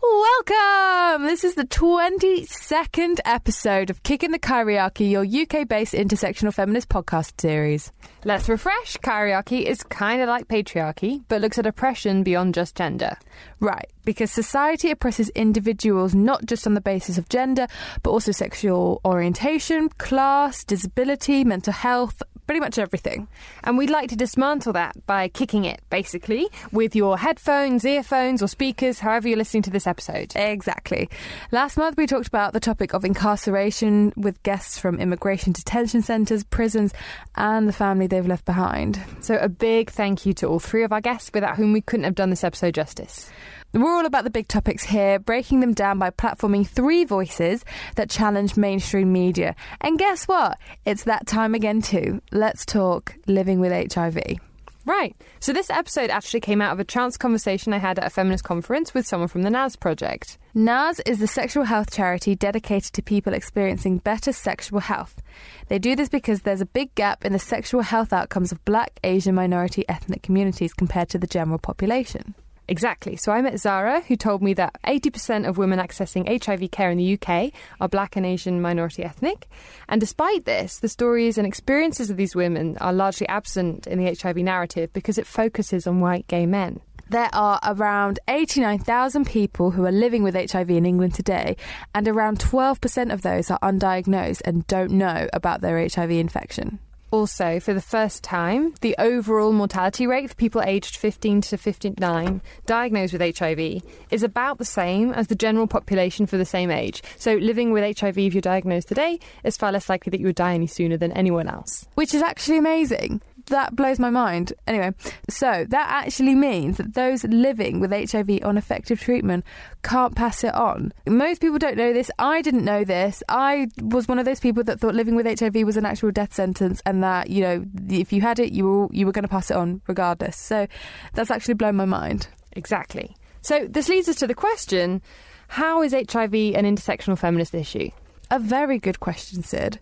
Welcome! This is the 22nd episode of Kicking the Kyriarchy, your UK based intersectional feminist podcast series. Let's refresh. Kyriarchy is kind of like patriarchy, but looks at oppression beyond just gender. Right, because society oppresses individuals not just on the basis of gender, but also sexual orientation, class, disability, mental health, pretty much everything. And we'd like to dismantle that by kicking it, basically, with your headphones, earphones, or speakers, however you're listening to this episode. Exactly. Last month we talked about the topic of incarceration with guests from immigration detention centres, prisons, and the family they've left behind. So a big thank you to all three of our guests, without whom we couldn't have done this episode justice. We're all about the big topics here, breaking them down by platforming three voices that challenge mainstream media. And guess what? It's that time again, too. Let's talk living with HIV. Right. So this episode actually came out of a chance conversation I had at a feminist conference with someone from the NAZ project. NAZ is the sexual health charity dedicated to people experiencing better sexual health. They do this because there's a big gap in the sexual health outcomes of black, Asian, minority ethnic communities compared to the general population. Exactly. So I met Zara, who told me that 80% of women accessing HIV care in the UK are black and Asian minority ethnic. And despite this, the stories and experiences of these women are largely absent in the HIV narrative because it focuses on white gay men. There are around 89,000 people who are living with HIV in England today, and around 12% of those are undiagnosed and don't know about their HIV infection. Also, for the first time, the overall mortality rate for people aged 15 to 59 diagnosed with HIV is about the same as the general population for the same age. So, living with HIV, if you're diagnosed today, is far less likely that you would die any sooner than anyone else. Which is actually amazing that blows my mind. Anyway, so that actually means that those living with HIV on effective treatment can't pass it on. Most people don't know this. I didn't know this. I was one of those people that thought living with HIV was an actual death sentence and that, you know, if you had it, you were, you were going to pass it on regardless. So that's actually blown my mind. Exactly. So this leads us to the question how is HIV an intersectional feminist issue? A very good question, Sid.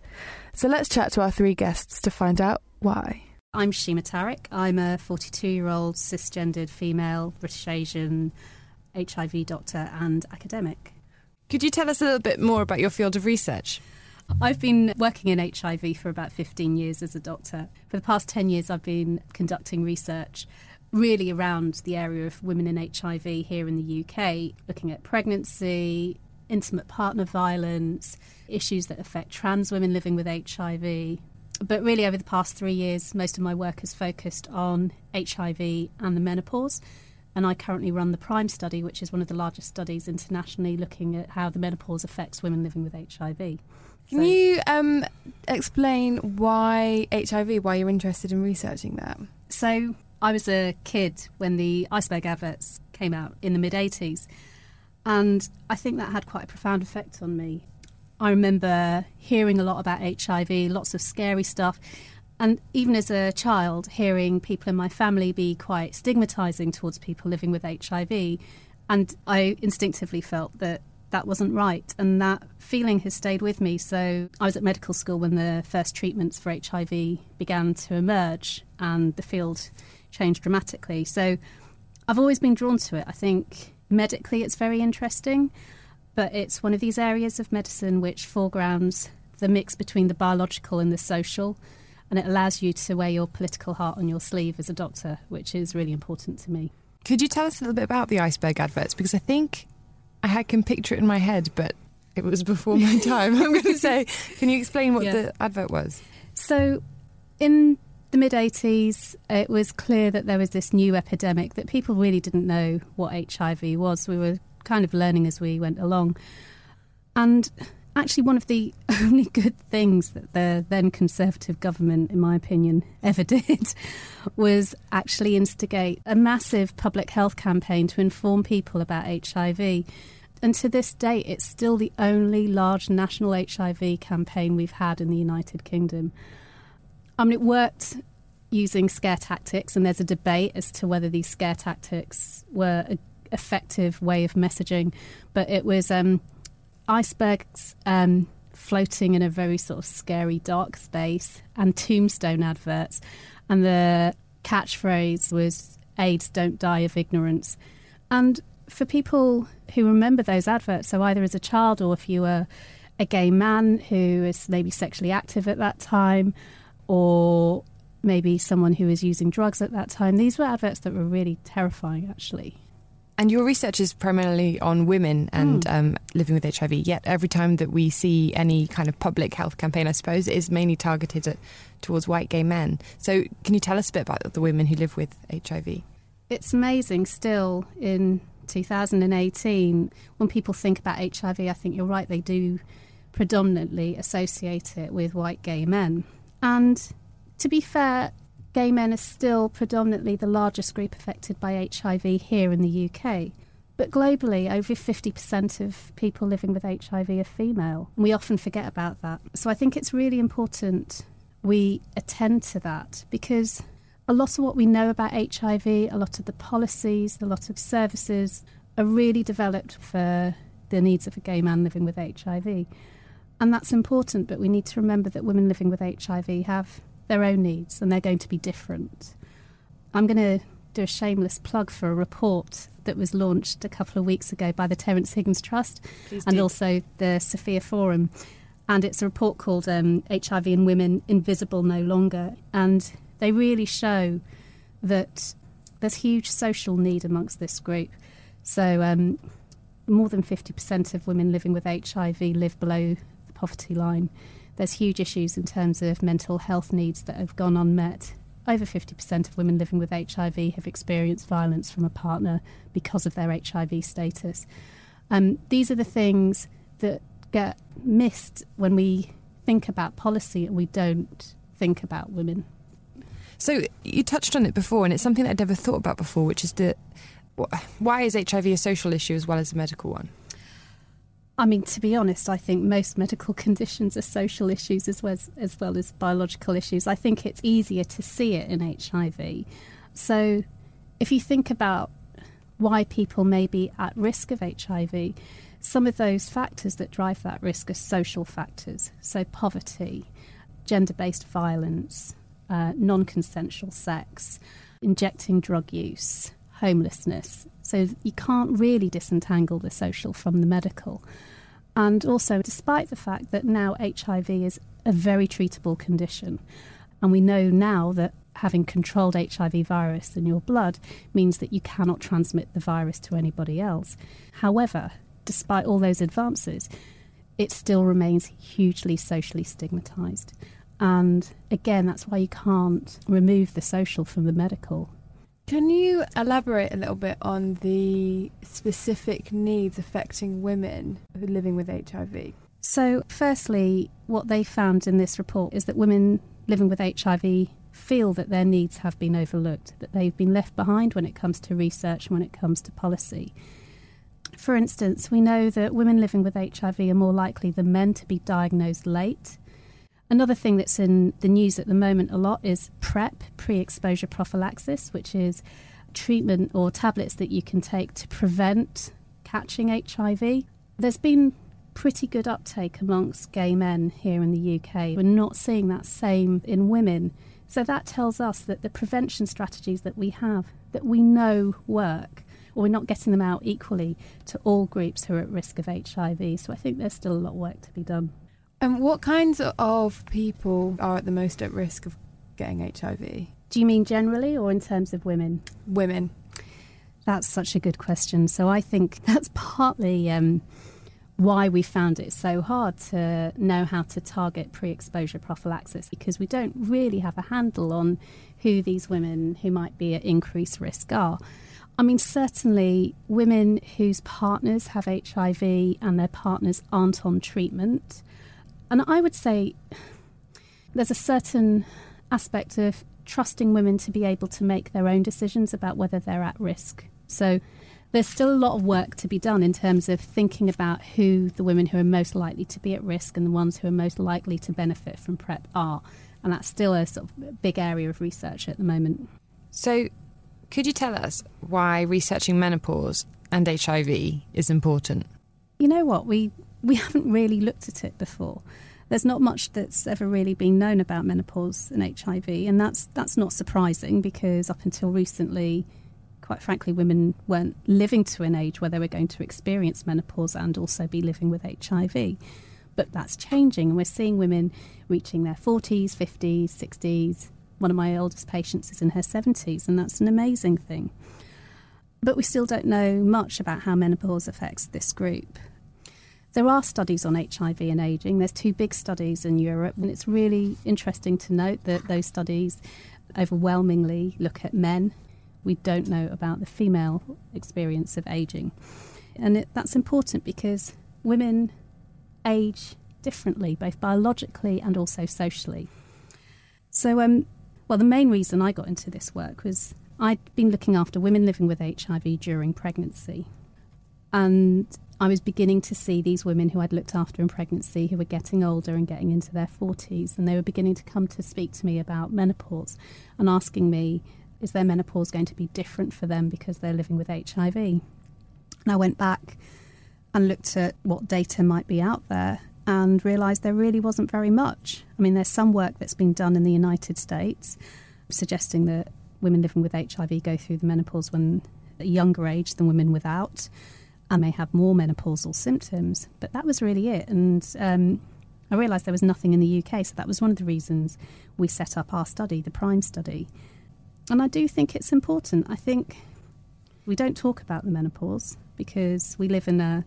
So let's chat to our three guests to find out why. I'm Shema Tariq. I'm a 42 year old cisgendered female, British Asian, HIV doctor and academic. Could you tell us a little bit more about your field of research? I've been working in HIV for about 15 years as a doctor. For the past 10 years, I've been conducting research really around the area of women in HIV here in the UK, looking at pregnancy, intimate partner violence, issues that affect trans women living with HIV, but really, over the past three years, most of my work has focused on HIV and the menopause. And I currently run the PRIME study, which is one of the largest studies internationally looking at how the menopause affects women living with HIV. Can so, you um, explain why HIV, why you're interested in researching that? So, I was a kid when the iceberg adverts came out in the mid 80s. And I think that had quite a profound effect on me. I remember hearing a lot about HIV, lots of scary stuff. And even as a child, hearing people in my family be quite stigmatizing towards people living with HIV. And I instinctively felt that that wasn't right. And that feeling has stayed with me. So I was at medical school when the first treatments for HIV began to emerge and the field changed dramatically. So I've always been drawn to it. I think medically it's very interesting but it's one of these areas of medicine which foregrounds the mix between the biological and the social, and it allows you to wear your political heart on your sleeve as a doctor, which is really important to me. Could you tell us a little bit about the iceberg adverts? Because I think I can picture it in my head, but it was before my time. I'm going to say, can you explain what yeah. the advert was? So, in the mid 80s, it was clear that there was this new epidemic that people really didn't know what HIV was. We were kind of learning as we went along. And actually, one of the only good things that the then Conservative government, in my opinion, ever did was actually instigate a massive public health campaign to inform people about HIV. And to this day, it's still the only large national HIV campaign we've had in the United Kingdom. I mean, it worked using scare tactics, and there's a debate as to whether these scare tactics were an effective way of messaging, but it was um, icebergs um, floating in a very sort of scary, dark space, and tombstone adverts. And the catchphrase was AIDS don't die of ignorance. And for people who remember those adverts, so either as a child or if you were a gay man who is maybe sexually active at that time, or maybe someone who was using drugs at that time, these were adverts that were really terrifying, actually. And your research is primarily on women and mm. um, living with HIV. Yet every time that we see any kind of public health campaign, I suppose, it is mainly targeted at, towards white gay men. So, can you tell us a bit about the women who live with HIV? It's amazing still in 2018 when people think about HIV. I think you're right; they do predominantly associate it with white gay men. And to be fair, gay men are still predominantly the largest group affected by HIV here in the UK. But globally, over 50% of people living with HIV are female. We often forget about that. So I think it's really important we attend to that because a lot of what we know about HIV, a lot of the policies, a lot of services are really developed for the needs of a gay man living with HIV. And that's important, but we need to remember that women living with HIV have their own needs and they're going to be different. I'm going to do a shameless plug for a report that was launched a couple of weeks ago by the Terence Higgins Trust and also the Sophia Forum. And it's a report called um, HIV in Women Invisible No Longer. And they really show that there's huge social need amongst this group. So, um, more than 50% of women living with HIV live below the poverty line there's huge issues in terms of mental health needs that have gone unmet. Over 50% of women living with HIV have experienced violence from a partner because of their HIV status. Um, these are the things that get missed when we think about policy and we don't think about women. So you touched on it before, and it's something that I'd never thought about before, which is that why is HIV a social issue as well as a medical one? I mean, to be honest, I think most medical conditions are social issues as well as, as well as biological issues. I think it's easier to see it in HIV. So, if you think about why people may be at risk of HIV, some of those factors that drive that risk are social factors. So, poverty, gender based violence, uh, non consensual sex, injecting drug use, homelessness. So you can't really disentangle the social from the medical. And also, despite the fact that now HIV is a very treatable condition, and we know now that having controlled HIV virus in your blood means that you cannot transmit the virus to anybody else. However, despite all those advances, it still remains hugely socially stigmatized. And again, that's why you can't remove the social from the medical. Can you elaborate a little bit on the specific needs affecting women who are living with HIV? So, firstly, what they found in this report is that women living with HIV feel that their needs have been overlooked, that they've been left behind when it comes to research and when it comes to policy. For instance, we know that women living with HIV are more likely than men to be diagnosed late Another thing that's in the news at the moment a lot is PrEP, pre exposure prophylaxis, which is treatment or tablets that you can take to prevent catching HIV. There's been pretty good uptake amongst gay men here in the UK. We're not seeing that same in women. So that tells us that the prevention strategies that we have, that we know work, or we're not getting them out equally to all groups who are at risk of HIV. So I think there's still a lot of work to be done. And what kinds of people are at the most at risk of getting HIV? Do you mean generally or in terms of women? Women. That's such a good question. So I think that's partly um, why we found it so hard to know how to target pre exposure prophylaxis because we don't really have a handle on who these women who might be at increased risk are. I mean, certainly women whose partners have HIV and their partners aren't on treatment. And I would say there's a certain aspect of trusting women to be able to make their own decisions about whether they're at risk. So there's still a lot of work to be done in terms of thinking about who the women who are most likely to be at risk and the ones who are most likely to benefit from PrEP are. And that's still a sort of big area of research at the moment. So, could you tell us why researching menopause and HIV is important? You know what? We we haven't really looked at it before. There's not much that's ever really been known about menopause and HIV, and that's that's not surprising because up until recently, quite frankly, women weren't living to an age where they were going to experience menopause and also be living with HIV. But that's changing, and we're seeing women reaching their 40s, 50s, 60s. One of my oldest patients is in her 70s, and that's an amazing thing. But we still don't know much about how menopause affects this group. There are studies on HIV and aging. There's two big studies in Europe, and it's really interesting to note that those studies overwhelmingly look at men. We don't know about the female experience of aging. And it, that's important because women age differently, both biologically and also socially. So, um, well, the main reason I got into this work was I'd been looking after women living with HIV during pregnancy. And I was beginning to see these women who I'd looked after in pregnancy who were getting older and getting into their 40s, and they were beginning to come to speak to me about menopause and asking me, is their menopause going to be different for them because they're living with HIV? And I went back and looked at what data might be out there and realised there really wasn't very much. I mean, there's some work that's been done in the United States suggesting that women living with HIV go through the menopause when at a younger age than women without I may have more menopausal symptoms. But that was really it. And um, I realised there was nothing in the UK, so that was one of the reasons we set up our study, the PRIME study. And I do think it's important. I think we don't talk about the menopause because we live in a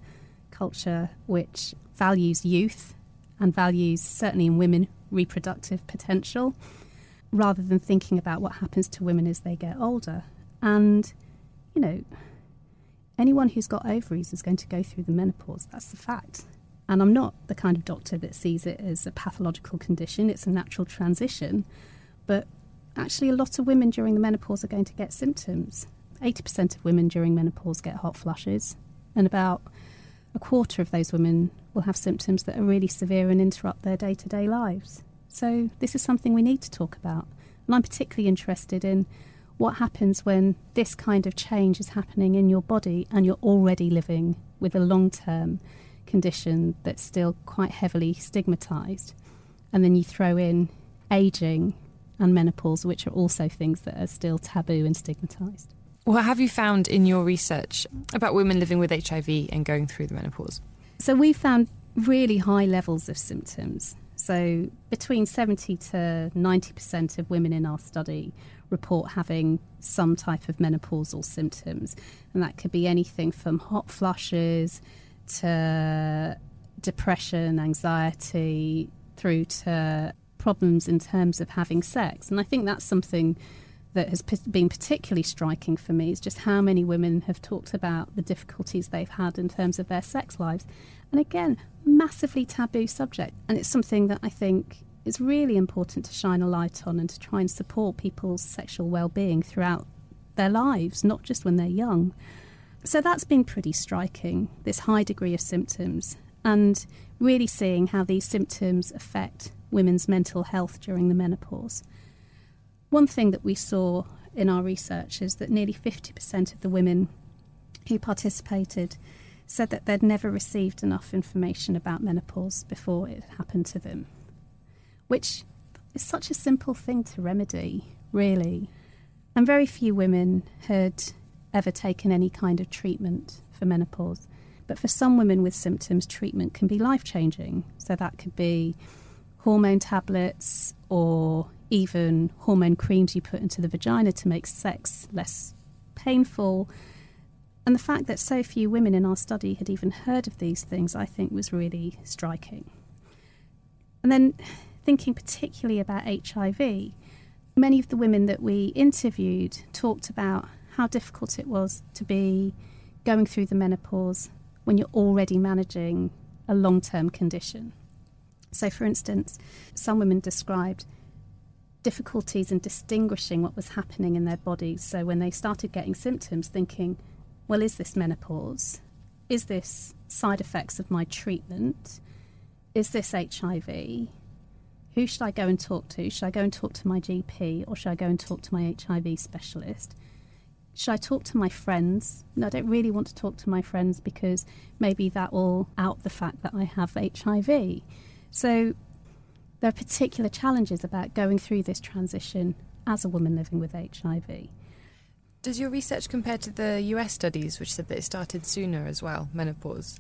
culture which values youth and values, certainly in women, reproductive potential, rather than thinking about what happens to women as they get older. And, you know, anyone who's got ovaries is going to go through the menopause. That's the fact. And I'm not the kind of doctor that sees it as a pathological condition, it's a natural transition. But actually, a lot of women during the menopause are going to get symptoms. 80% of women during menopause get hot flushes, and about a quarter of those women will have symptoms that are really severe and interrupt their day to day lives. So, this is something we need to talk about. And I'm particularly interested in what happens when this kind of change is happening in your body and you're already living with a long term condition that's still quite heavily stigmatized. And then you throw in aging and menopause, which are also things that are still taboo and stigmatized. What have you found in your research about women living with HIV and going through the menopause? So, we found really high levels of symptoms. So, between 70 to 90% of women in our study report having some type of menopausal symptoms. And that could be anything from hot flushes to depression, anxiety, through to problems in terms of having sex. And I think that's something that has been particularly striking for me is just how many women have talked about the difficulties they've had in terms of their sex lives. And again, massively taboo subject. And it's something that I think it's really important to shine a light on and to try and support people's sexual well-being throughout their lives, not just when they're young. So that's been pretty striking, this high degree of symptoms, and really seeing how these symptoms affect women's mental health during the menopause. One thing that we saw in our research is that nearly 50% of the women who participated said that they'd never received enough information about menopause before it happened to them which is such a simple thing to remedy, really. And very few women had ever taken any kind of treatment for menopause. But for some women with symptoms, treatment can be life changing. So that could be hormone tablets or even hormone creams you put into the vagina to make sex less painful. And the fact that so few women in our study had even heard of these things, I think, was really striking. And then thinking particularly about HIV, many of the women that we interviewed talked about how difficult it was to be going through the menopause when you're already managing a long term condition. So, for instance, some women described difficulties in distinguishing what was happening in their bodies. So, when they started getting symptoms, thinking, well, is this menopause? Is this side effects of my treatment? Is this HIV? Who should I go and talk to? Should I go and talk to my GP or should I go and talk to my HIV specialist? Should I talk to my friends? No, I don't really want to talk to my friends because maybe that will out the fact that I have HIV. So there are particular challenges about going through this transition as a woman living with HIV. Does your research compare to the US studies, which said that it started sooner as well, menopause?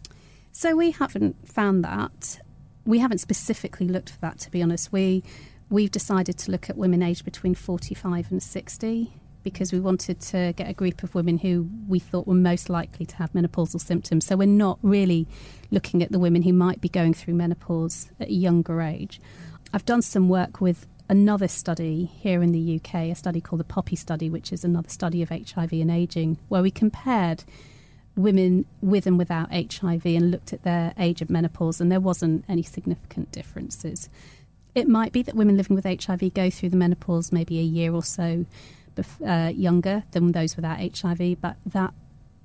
So we haven't found that. We haven't specifically looked for that, to be honest. We we've decided to look at women aged between 45 and 60 because we wanted to get a group of women who we thought were most likely to have menopausal symptoms. So we're not really looking at the women who might be going through menopause at a younger age. I've done some work with another study here in the UK, a study called the Poppy Study, which is another study of HIV and aging, where we compared women with and without HIV and looked at their age of menopause, and there wasn't any significant differences. It might be that women living with HIV go through the menopause maybe a year or so uh, younger than those without HIV, but that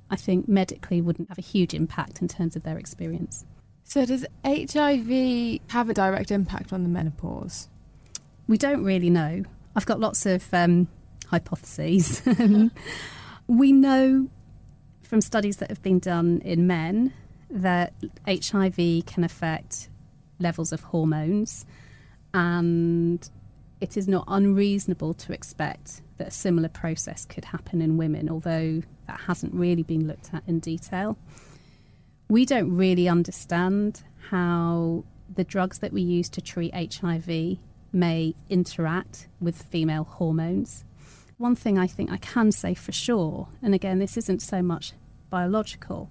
I think medically wouldn't have a huge impact in terms of their experience. So, does HIV have a direct impact on the menopause? We don't really know. I've got lots of um, hypotheses. we know from studies that have been done in men that HIV can affect levels of hormones, and it is not unreasonable to expect that a similar process could happen in women, although that hasn't really been looked at in detail. We don't really understand how the drugs that we use to treat HIV may interact with female hormones. One thing I think I can say for sure, and again, this isn't so much biological,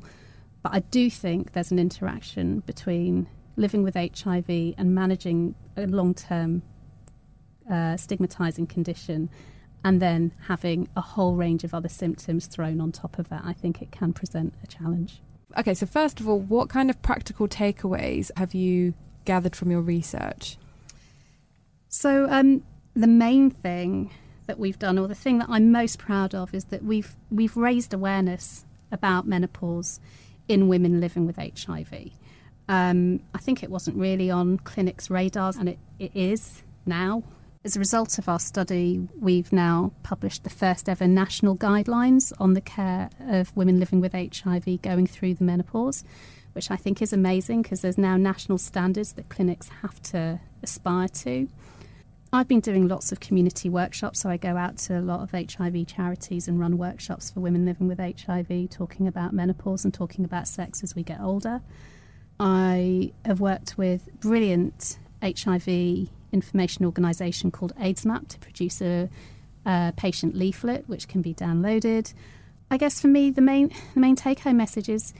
but I do think there's an interaction between living with HIV and managing a long term uh, stigmatizing condition and then having a whole range of other symptoms thrown on top of that, I think it can present a challenge. Okay, so first of all, what kind of practical takeaways have you gathered from your research? So, um, the main thing that we've done, or the thing that I'm most proud of, is that we've we've raised awareness about menopause in women living with HIV. Um, I think it wasn't really on clinics' radars, and it, it is now. As a result of our study, we've now published the first ever national guidelines on the care of women living with HIV going through the menopause, which I think is amazing because there's now national standards that clinics have to aspire to. I've been doing lots of community workshops, so I go out to a lot of HIV charities and run workshops for women living with HIV, talking about menopause and talking about sex as we get older. I have worked with brilliant HIV information organisation called AIDSmap to produce a, a, patient leaflet which can be downloaded. I guess for me, the main the main take home message is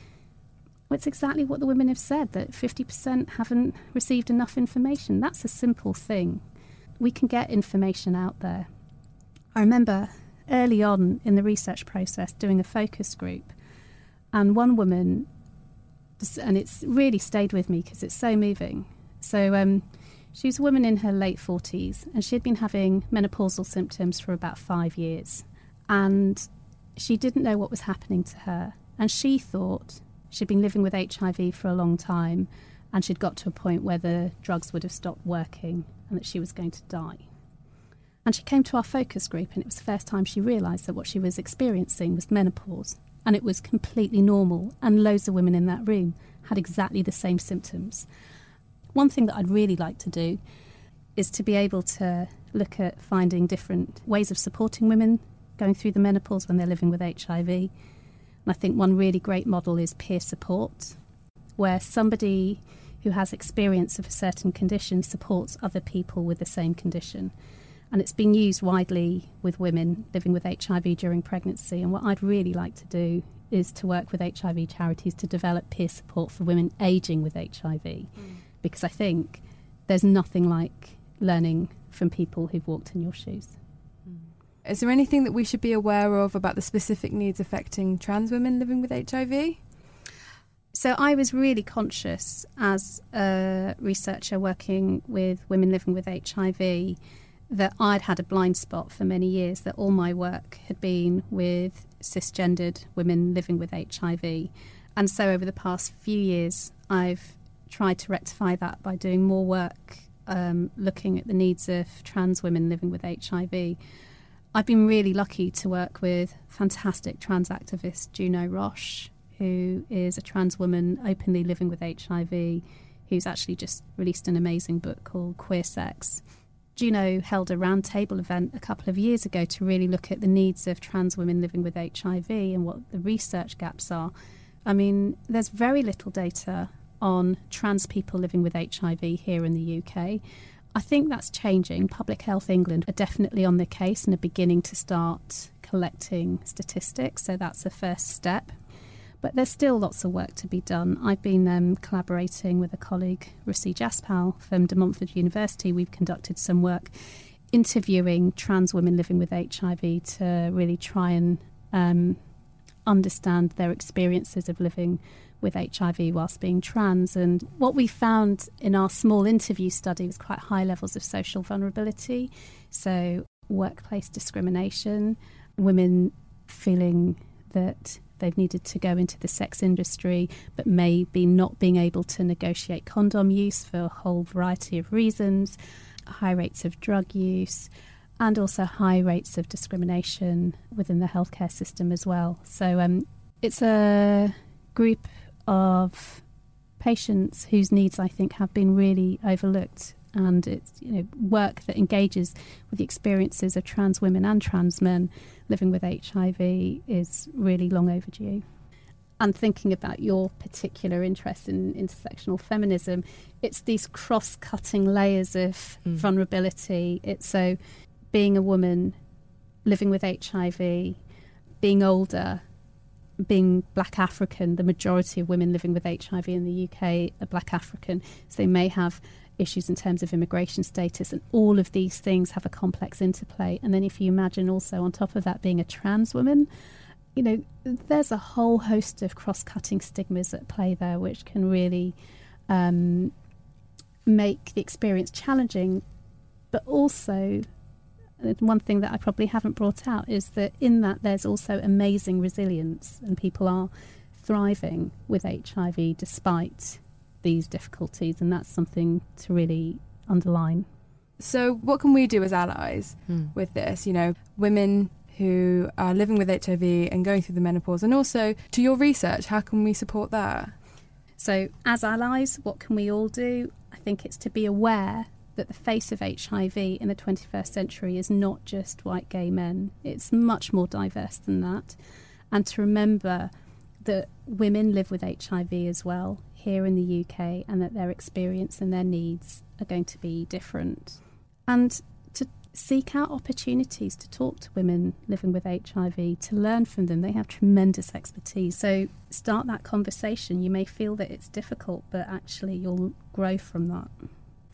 it's exactly what the women have said that 50% haven't received enough information. That's a simple thing we can get information out there. I remember early on in the research process doing a focus group, and one woman, and it's really stayed with me because it's so moving. So, um, she was a woman in her late 40s, and she had been having menopausal symptoms for about five years. And she didn't know what was happening to her. And she thought she'd been living with HIV for a long time, and she'd got to a point where the drugs would have stopped working and that she was going to die. And she came to our focus group, and it was the first time she realised that what she was experiencing was menopause, and it was completely normal, and loads of women in that room had exactly the same symptoms. One thing that I'd really like to do is to be able to look at finding different ways of supporting women going through the menopause when they're living with HIV. And I think one really great model is peer support, where somebody who has experience of a certain condition supports other people with the same condition. And it's been used widely with women living with HIV during pregnancy. And what I'd really like to do is to work with HIV charities to develop peer support for women aging with HIV. Mm. Because I think there's nothing like learning from people who've walked in your shoes. Mm. Is there anything that we should be aware of about the specific needs affecting trans women living with HIV? So I was really conscious as a researcher working with women living with HIV that I'd had a blind spot for many years, that all my work had been with cisgendered women living with HIV. And so over the past few years, I've tried to rectify that by doing more work um, looking at the needs of trans women living with HIV. I've been really lucky to work with fantastic trans activist Juno Roche, who is a trans woman openly living with HIV, who's actually just released an amazing book called Queer Sex. Juno held a roundtable event a couple of years ago to really look at the needs of trans women living with HIV and what the research gaps are. I mean, there's very little data on trans people living with HIV here in the UK. I think that's changing. Public Health England are definitely on the case and are beginning to start collecting statistics, so that's a first step. But there's still lots of work to be done. I've been um, collaborating with a colleague, Rusi Jaspal from De Montfort University. We've conducted some work interviewing trans women living with HIV to really try and um, understand their experiences of living with HIV whilst being trans. And what we found in our small interview study was quite high levels of social vulnerability. So, workplace discrimination, women feeling that they've needed to go into the sex industry, but maybe not being able to negotiate condom use for a whole variety of reasons, high rates of drug use, and also high rates of discrimination within the healthcare system as well. So um, it's a group of patients whose needs I think have been really overlooked and it's you know work that engages with the experiences of trans women and trans men living with HIV is really long overdue. And thinking about your particular interest in intersectional feminism, it's these cross-cutting layers of mm. vulnerability. It's so being a woman living with HIV, being older, being black African, the majority of women living with HIV in the UK are black African, so they may have issues in terms of immigration status, and all of these things have a complex interplay. And then if you imagine also on top of that being a trans woman, you know, there's a whole host of cross cutting stigmas at play there, which can really um, make the experience challenging, but also one thing that I probably haven't brought out is that in that there's also amazing resilience, and people are thriving with HIV despite these difficulties, and that's something to really underline. So, what can we do as allies hmm. with this? You know, women who are living with HIV and going through the menopause, and also to your research, how can we support that? So, as allies, what can we all do? I think it's to be aware that the face of HIV in the 21st century is not just white gay men, it's much more diverse than that. And to remember that women live with HIV as well here in the UK and that their experience and their needs are going to be different. And to seek out opportunities to talk to women living with HIV, to learn from them. They have tremendous expertise. So start that conversation. You may feel that it's difficult, but actually you'll grow from that.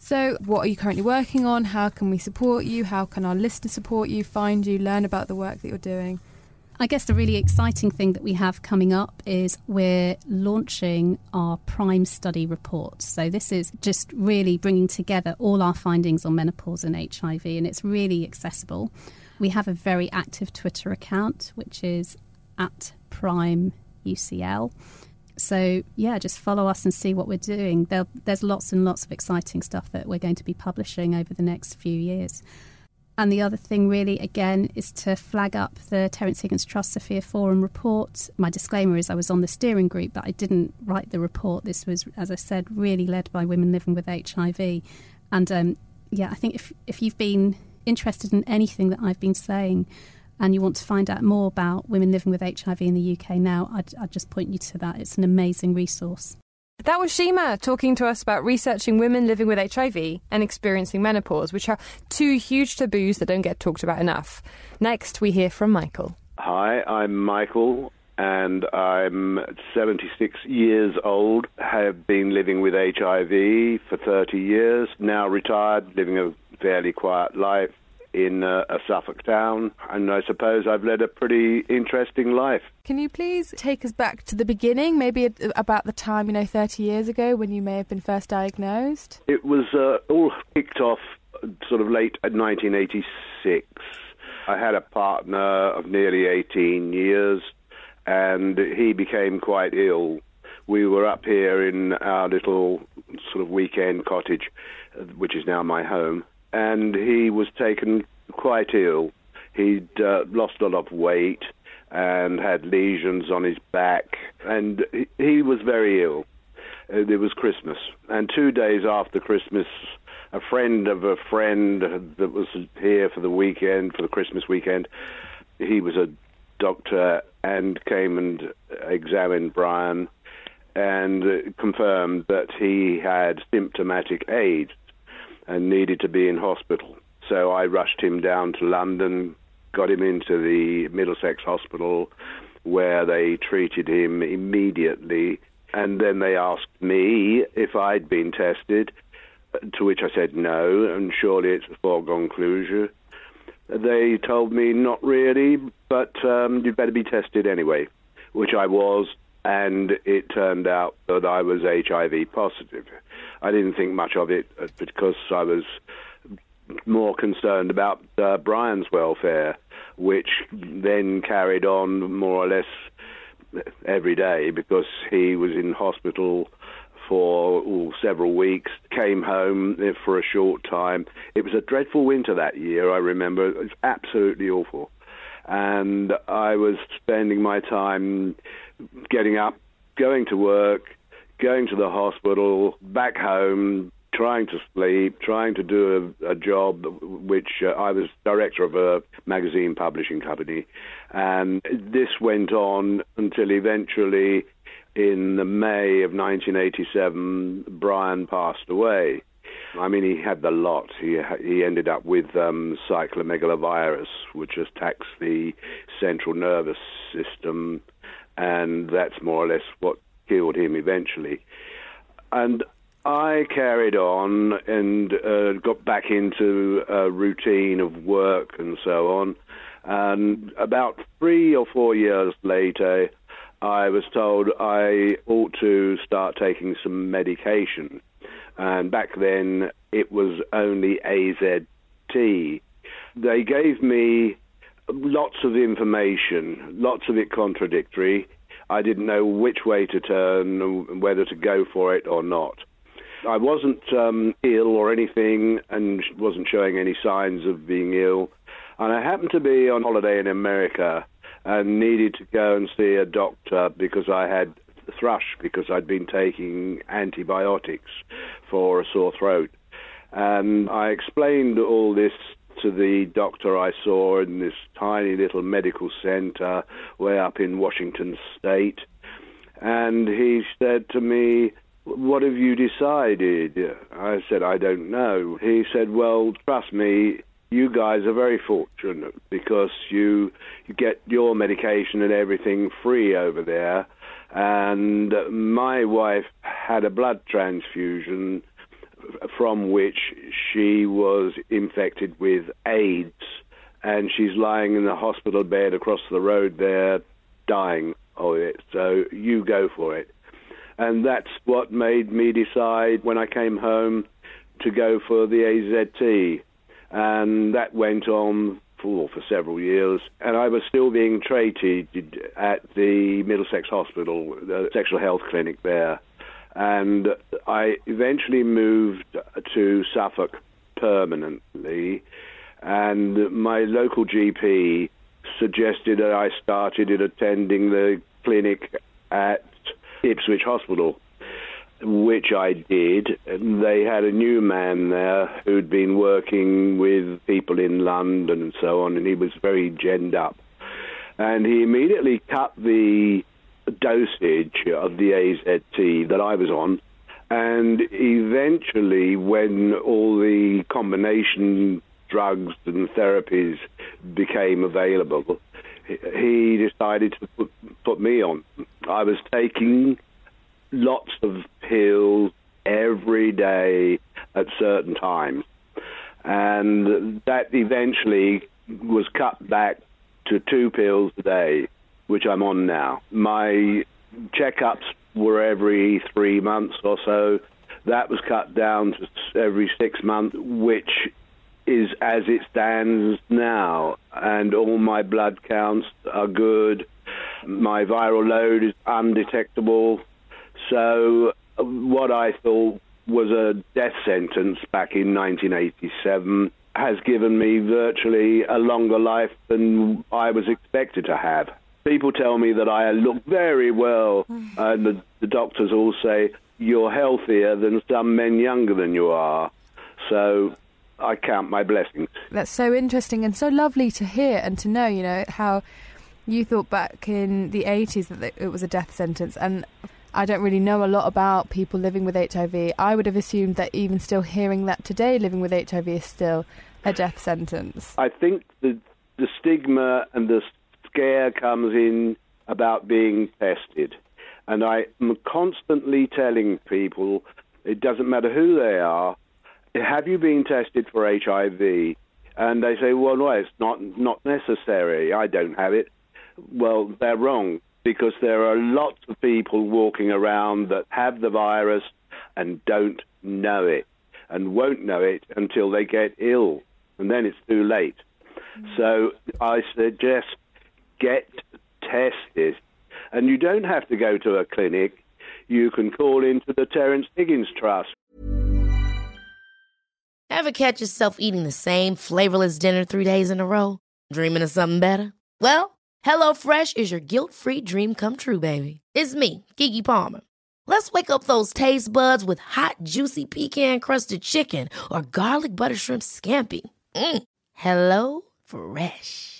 So, what are you currently working on? How can we support you? How can our listeners support you, find you, learn about the work that you're doing? I guess the really exciting thing that we have coming up is we're launching our Prime Study report. So, this is just really bringing together all our findings on menopause and HIV, and it's really accessible. We have a very active Twitter account, which is at Prime UCL. So, yeah, just follow us and see what we're doing. There, there's lots and lots of exciting stuff that we're going to be publishing over the next few years. And the other thing, really, again, is to flag up the Terence Higgins Trust Sophia Forum report. My disclaimer is I was on the steering group, but I didn't write the report. This was, as I said, really led by women living with HIV. And um, yeah, I think if, if you've been interested in anything that I've been saying and you want to find out more about women living with HIV in the UK now, I'd, I'd just point you to that. It's an amazing resource. That was Shema talking to us about researching women living with HIV and experiencing menopause, which are two huge taboos that don't get talked about enough. Next, we hear from Michael. Hi, I'm Michael, and I'm 76 years old. Have been living with HIV for 30 years. Now retired, living a fairly quiet life in a, a Suffolk town, and I suppose I've led a pretty interesting life. Can you please take us back to the beginning, maybe about the time, you know, 30 years ago when you may have been first diagnosed? It was uh, all kicked off sort of late 1986. I had a partner of nearly 18 years, and he became quite ill. We were up here in our little sort of weekend cottage, which is now my home, and he was taken quite ill. He'd uh, lost a lot of weight and had lesions on his back, and he, he was very ill. Uh, it was Christmas, and two days after Christmas, a friend of a friend that was here for the weekend, for the Christmas weekend. He was a doctor and came and examined Brian and confirmed that he had symptomatic AIDS and needed to be in hospital. So I rushed him down to London, got him into the Middlesex Hospital, where they treated him immediately. And then they asked me if I'd been tested, to which I said no, and surely it's a foregone conclusion. They told me not really, but um, you'd better be tested anyway, which I was, and it turned out that I was HIV positive. I didn't think much of it uh, because I was more concerned about uh, Brian's welfare, which then carried on more or less every day because he was in hospital for several weeks, came home for a short time. It was a dreadful winter that year, I remember. It was absolutely awful. And I was spending my time getting up, going to work, going to the hospital, back home, trying to sleep, trying to do a, a job which uh, I was director of a magazine publishing company. And this went on until eventually in May of 1987, Brian passed away. I mean, he had the lot. He he ended up with um, cytomegalovirus, which attacks the central nervous system, and that's more or less what killed him eventually. And I carried on and uh, got back into a routine of work and so on. And about three or four years later, I was told I ought to start taking some medication. And back then it was only AZT. They gave me lots of information, lots of it contradictory. I didn't know which way to turn, whether to go for it or not. I wasn't um, ill or anything and wasn't showing any signs of being ill. And I happened to be on holiday in America and needed to go and see a doctor because I had thrush because I'd been taking antibiotics for a sore throat. And I explained all this to the doctor I saw in this tiny little medical center way up in Washington state. And he said to me, What have you decided? I said, I don't know. He said, Well, trust me, you guys are very fortunate because you, get your medication and everything free over there. And my wife had a blood transfusion from which she was infected with AIDS, and she's lying in the hospital bed across the road there, dying of it. So you go for it. And that's what made me decide when I came home to go for the AZT and that went on for, for several years. And I was still being treated at the Middlesex Hospital, the sexual health clinic there. And I eventually moved to Suffolk permanently, and my local GP suggested that I started attending the clinic at Ipswich Hospital which I did. They had a new man there who'd been working with people in London and so on, and he was very genned up. And he immediately cut the dosage of the AZT that I was on. And eventually, when all the combination drugs and therapies became available, he decided to put, put me on. I was taking lots of pills every day at certain times. and that eventually was cut back to two pills a day, which I'm on now. My checkups were every three months or so. That was cut down to every six months, which is as it stands now. And all my blood counts are good. My viral load is undetectable. So, uh, what I thought was a death sentence back in 1987 has given me virtually a longer life than I was expected to have. People tell me that I look very well, and the, the doctors all say you're healthier than some men younger than you are. So I count my blessings. That's so interesting and so lovely to hear and to know, you know, how you thought back in the 80s that it was a death sentence. And I don't really know a lot about people living with HIV. I would have assumed that even still hearing that today, living with HIV is still a death sentence. I think the, the stigma and the scare comes in about being tested. And I am constantly telling people, it doesn't matter who they are, have you been tested for HIV? And they say, well, no, it's not, not necessary. I don't have it. Well, they're wrong because there are lots of people walking around that have the virus and don't know it and won't know it until they get ill. And then it's too late. Mm. So I suggest get tested. And you don't have to go to a clinic. You can call into the Terence Higgins Trust. Ever catch yourself eating the same flavorless dinner three days in a row? Dreaming of something better? Well, HelloFresh is your guilt free dream come true, baby. It's me, Keke Palmer. Let's wake up those taste buds with hot, juicy pecan crusted chicken or garlic butter shrimp scampi. Mm. Hello Fresh.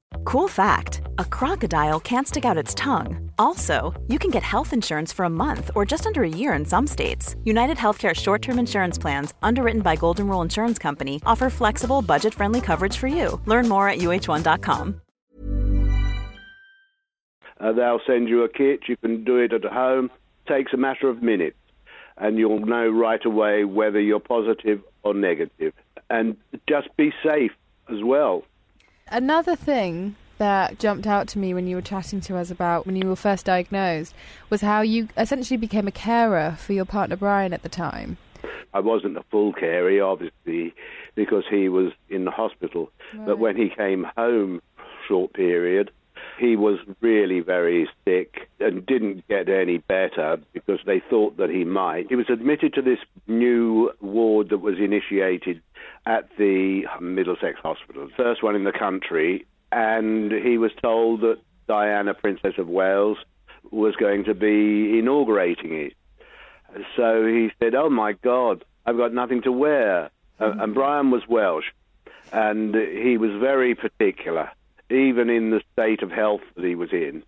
Cool fact a crocodile can't stick out its tongue. Also, you can get health insurance for a month or just under a year in some states. United Healthcare short term insurance plans, underwritten by Golden Rule Insurance Company, offer flexible, budget friendly coverage for you. Learn more at uh1.com. Uh, they'll send you a kit. You can do it at home. Takes a matter of minutes, and you'll know right away whether you're positive or negative. And just be safe as well. Another thing that jumped out to me when you were chatting to us about when you were first diagnosed was how you essentially became a carer for your partner Brian at the time. I wasn't a full carer, obviously, because he was in the hospital. But when he came home, short period, he was really very sick and didn't get any better because they thought that he might. He was admitted to this new ward that was initiated at the Middlesex Hospital, first one in the country, and he was told that Diana, Princess of Wales, was going to be inaugurating it. So he said, "Oh my God, I've got nothing to wear." Uh, and Brian was Welsh, and he was very particular, even in the state of health that he was in.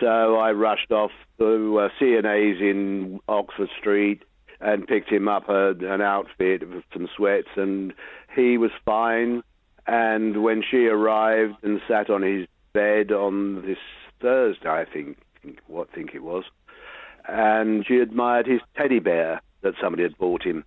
So I rushed off to uh, C&A's in Oxford Street and picked him up a, an outfit with some sweats, and he was fine. And when she arrived and sat on his bed on this Thursday, I think, what think it was, and she admired his teddy bear that somebody had bought him.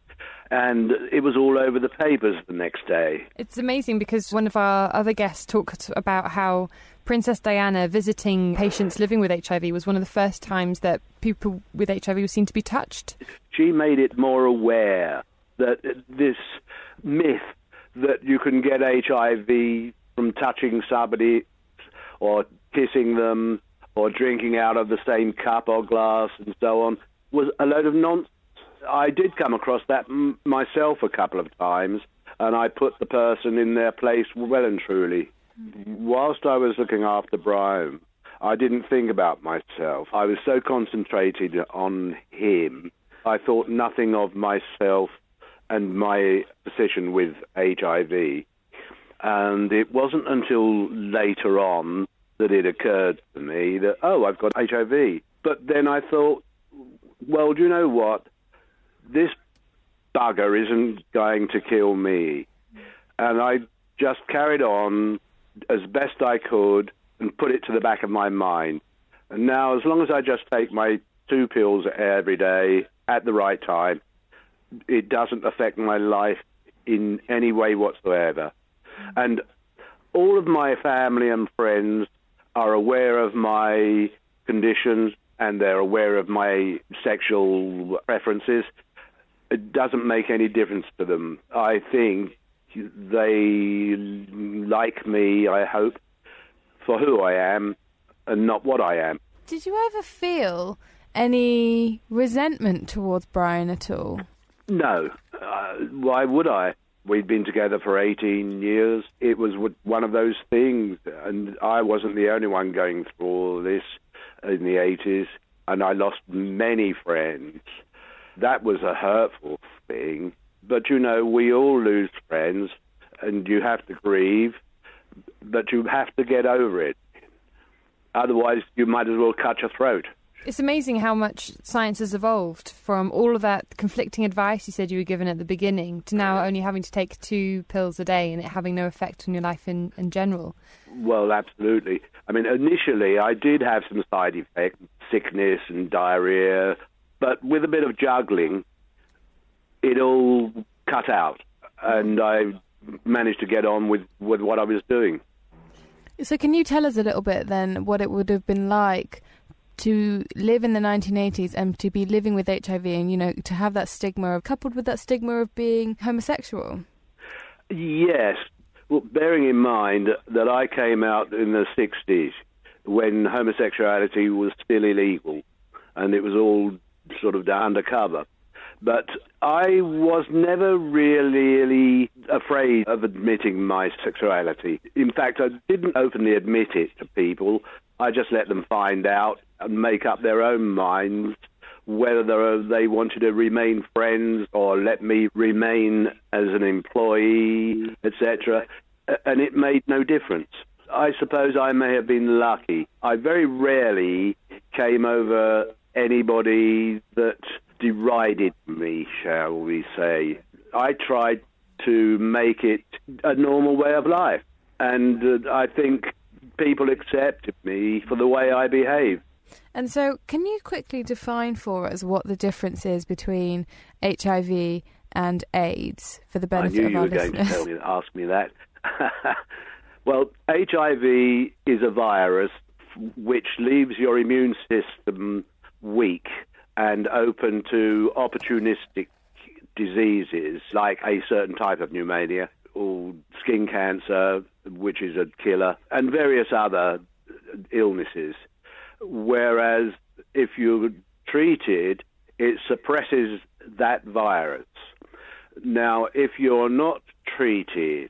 And it was all over the papers the next day. It's amazing because one of our other guests talked about how Princess Diana visiting patients living with HIV was one of the first times that people with HIV were seen to be touched. She made it more aware that this myth that you can get HIV from touching somebody or kissing them or drinking out of the same cup or glass and so on was a load of nonsense. I did come across that m- myself a couple of times, and I put the person in their place well and truly. Whilst I was looking after Brian, I didn't think about myself. I was so concentrated on him, I thought nothing of myself and my position with HIV. And it wasn't until later on that it occurred to me that, oh, I've got HIV. But then I thought, well, do you know what? This bugger isn't going to kill me. And I just carried on as best I could and put it to the back of my mind. And now, as long as I just take my two pills every day at the right time, it doesn't affect my life in any way whatsoever. And all of my family and friends are aware of my conditions and they're aware of my sexual preferences. It doesn't make any difference to them. I think they like me, I hope, for who I am and not what I am. Did you ever feel any resentment towards Brian at all? No. Uh, why would I? We'd been together for 18 years. It was one of those things, and I wasn't the only one going through all this in the 80s, and I lost many friends. That was a hurtful thing. But you know, we all lose friends, and you have to grieve, but you have to get over it. Otherwise, you might as well cut your throat. It's amazing how much science has evolved from all of that conflicting advice you said you were given at the beginning to now only having to take two pills a day and it having no effect on your life in, in general. Well, absolutely. I mean, initially I did have some side effects, sickness and diarrhea, but with a bit of juggling, it all cut out, and I managed to get on with, with what I was doing. So, can you tell us a little bit then what it would have been like to live in the 1980s and to be living with HIV and, you know, to have that stigma coupled with that stigma of being homosexual? Yes. Well, bearing in mind that I came out in the 60s when homosexuality was still illegal and it was all sort of the undercover. But I was never really afraid of admitting my sexuality. In fact, I didn't openly admit it to people. I just let them find out and make up their own minds whether they wanted to remain friends or let me remain as an employee, etc. And it made no difference. I suppose I may have been lucky. I very rarely came over anybody that derided me, shall we say. I tried to make it a normal way of life. And uh, I think people accepted me for the way I behave. And so, can you quickly define for us what the difference is between HIV and AIDS for the benefit of our listeners? I knew you were going to tell me, ask me that. well, HIV is a virus which leaves your immune system weak and open to opportunistic diseases like a certain type of pneumonia or skin cancer, which is a killer, and various other illnesses. Whereas if you're treated, it suppresses that virus. Now, if you're not treated,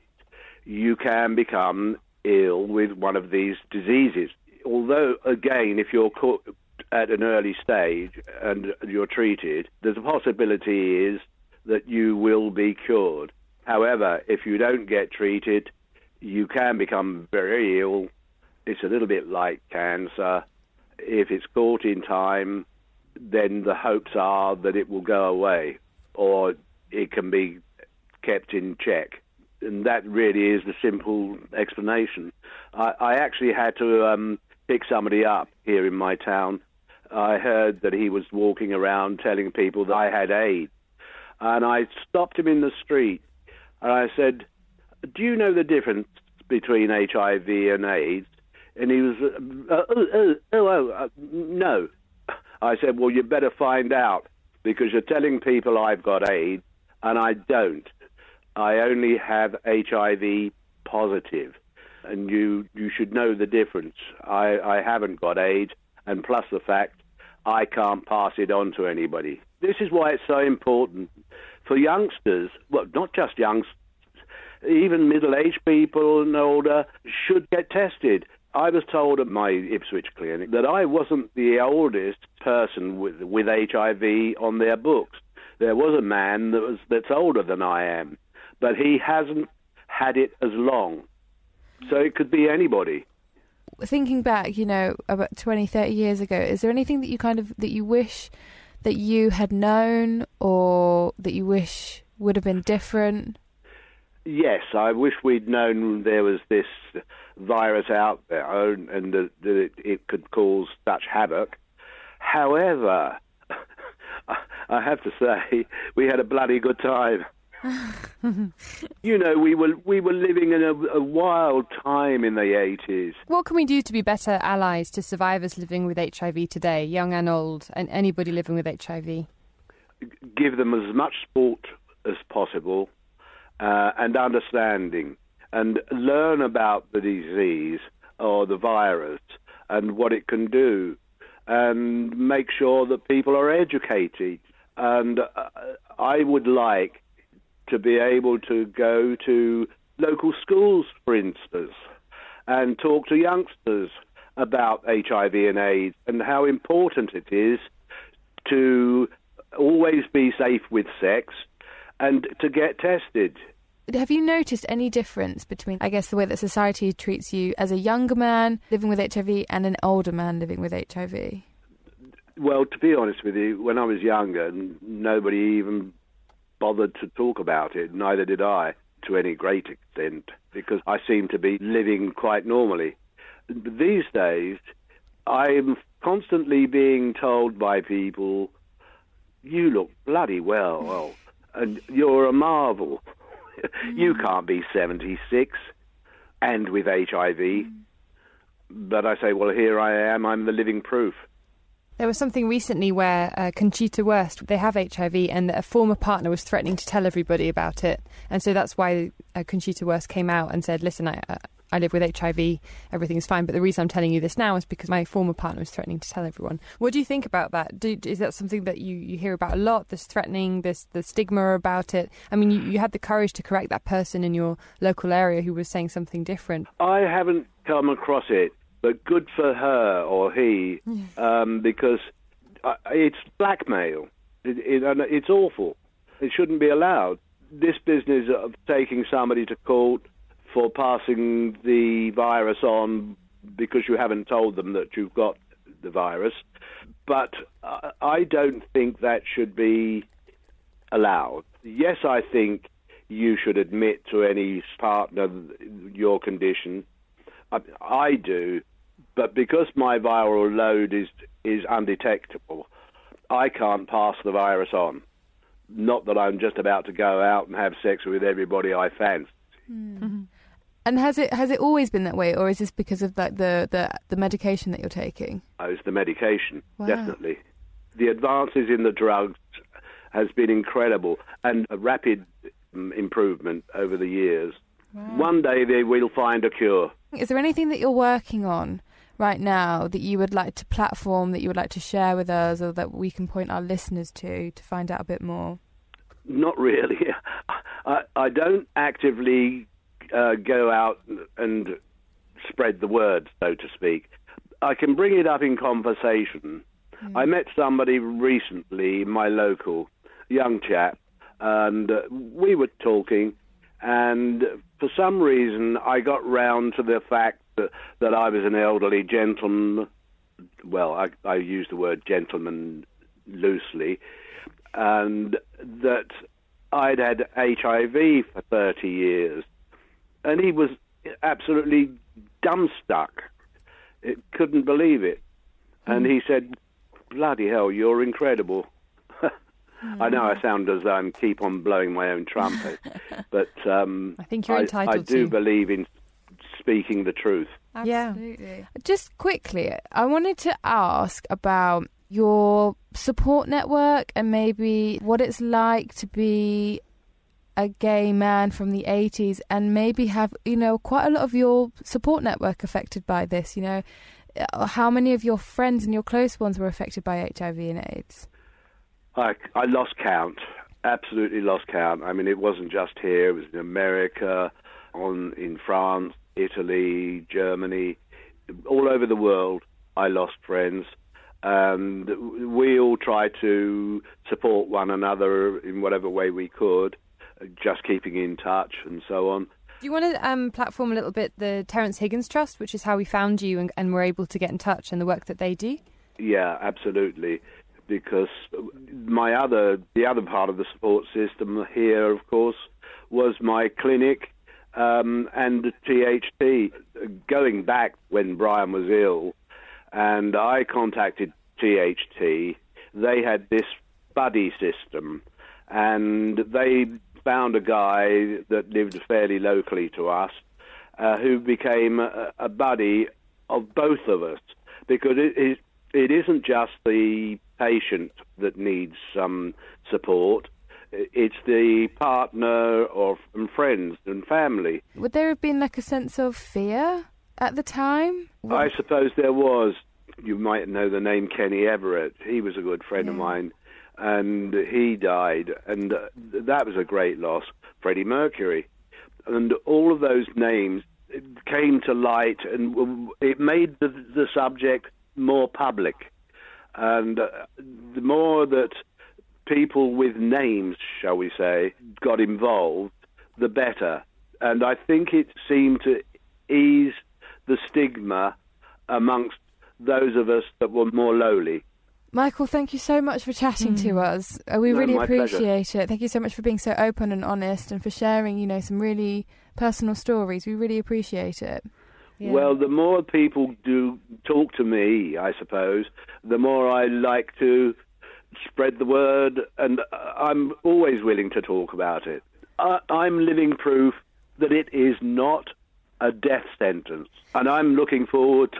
you can become ill with one of these diseases. Although, again, if you're caught at an early stage and you're treated, there's a possibility is that you will be cured. However, if you don't get treated, you can become very ill. It's a little bit like cancer. If it's caught in time, then the hopes are that it will go away or it can be kept in check. And that really is the simple explanation. I, I actually had to um, pick somebody up here in my town. I heard that he was walking around telling people that I had AIDS. And I stopped him in the street and I said, Do you know the difference between HIV and AIDS? And he was, oh, oh, oh, oh uh, no. I said, Well, you better find out because you're telling people I've got AIDS and I don't. I only have HIV positive, and you you should know the difference. I, I haven't got AIDS, and plus the fact I can't pass it on to anybody. This is why it's so important for youngsters, well, not just youngsters, even middle aged people and older should get tested. I was told at my Ipswich clinic that I wasn't the oldest person with, with HIV on their books. There was a man that was that's older than I am, but he hasn't had it as long. So it could be anybody. Thinking back, you know, about 20, 30 years ago, is there anything that you kind of that you wish that you had known or that you wish would have been different? Yes, I wish we'd known there was this virus out there and that, that it could cause such havoc. However, I have to say, we had a bloody good time. you know, we were we were living in a, a wild time in the eighties. What can we do to be better allies to survivors living with HIV today, young and old, and anybody living with HIV? Give them as much support as possible uh, and understanding, and learn about the disease or the virus and what it can do, and make sure that people are educated. And uh, I would like to be able to go to local schools, for instance, and talk to youngsters about HIV and AIDS and how important it is to always be safe with sex and to get tested. Have you noticed any difference between, I guess, the way that society treats you as a younger man living with HIV and an older man living with HIV? Well, to be honest with you, when I was younger, nobody even bothered to talk about it. Neither did I to any great extent because I seem to be living quite normally. These days, I'm constantly being told by people, you look bloody well, mm. and you're a marvel. you mm. can't be 76 and with HIV. Mm. But I say, well, here I am, I'm the living proof. There was something recently where uh, Conchita Wurst, they have HIV, and a former partner was threatening to tell everybody about it. And so that's why uh, Conchita Wurst came out and said, listen, I, uh, I live with HIV, everything's fine. But the reason I'm telling you this now is because my former partner was threatening to tell everyone. What do you think about that? Do, is that something that you, you hear about a lot, this threatening, this the stigma about it? I mean, you, you had the courage to correct that person in your local area who was saying something different. I haven't come across it but good for her or he um, because uh, it's blackmail. It, it, it's awful. It shouldn't be allowed. This business of taking somebody to court for passing the virus on because you haven't told them that you've got the virus, but uh, I don't think that should be allowed. Yes, I think you should admit to any partner your condition. I, I do, but because my viral load is is undetectable, I can't pass the virus on. Not that I'm just about to go out and have sex with everybody I fancy. Mm-hmm. And has it has it always been that way, or is this because of the the, the, the medication that you're taking? Oh, it's the medication, wow. definitely. The advances in the drugs has been incredible and a rapid um, improvement over the years. Wow. One day they will find a cure. Is there anything that you're working on right now that you would like to platform, that you would like to share with us, or that we can point our listeners to to find out a bit more? Not really. I, I don't actively uh, go out and spread the word, so to speak. I can bring it up in conversation. Mm. I met somebody recently, my local young chap, and uh, we were talking, and for some reason I got round to the fact that, that I was an elderly gentleman. Well, I, I use the word gentleman loosely, and that I'd had HIV for 30 years. And he was absolutely dumbstruck. It couldn't believe it. And he said, Bloody hell, you're incredible. I know I sound as though I'm keep on blowing my own trumpet, but um, I think you're entitled I, I do to. believe in speaking the truth. Absolutely. Yeah. Just quickly, I wanted to ask about your support network and maybe what it's like to be a gay man from the 80s and maybe have, you know, quite a lot of your support network affected by this, you know. uh, how many of your friends and your close ones were affected by HIV and AIDS? I, I lost count. Absolutely lost count. I mean, it wasn't just here. It was in America, on in France, Italy, Germany, all over the world. I lost friends, and we all tried to support one another in whatever way we could, just keeping in touch and so on. Do you want to um, platform a little bit the Terence Higgins Trust, which is how we found you and, and were able to get in touch, and the work that they do? Yeah, absolutely. Because my other, the other part of the support system here, of course, was my clinic um, and THT. Going back when Brian was ill, and I contacted THT, they had this buddy system, and they found a guy that lived fairly locally to us, uh, who became a, a, buddy of both of us, because it, it, it isn't just the patient that needs some support. It's the partner or and friends and family. Would there have been like a sense of fear at the time? I suppose there was. You might know the name Kenny Everett. He was a good friend yeah. of mine and he died, and uh, that was a great loss. Freddie Mercury, and all of those names came to light, and it made the, the subject more public. And uh, the more that people with names, shall we say, got involved, the better. And I think it seemed to ease the stigma amongst those of us that were more lowly. Michael, thank you so much for chatting mm. to us. Uh, we no, really appreciate pleasure. it. Thank you so much for being so open and honest and for sharing, you know, some really personal stories. We really appreciate it. Yeah. Well, the more people do talk to me, I suppose, the more I like to spread the word, and uh, I'm always willing to talk about it. I, I'm living proof that it is not a death sentence, and I'm looking forward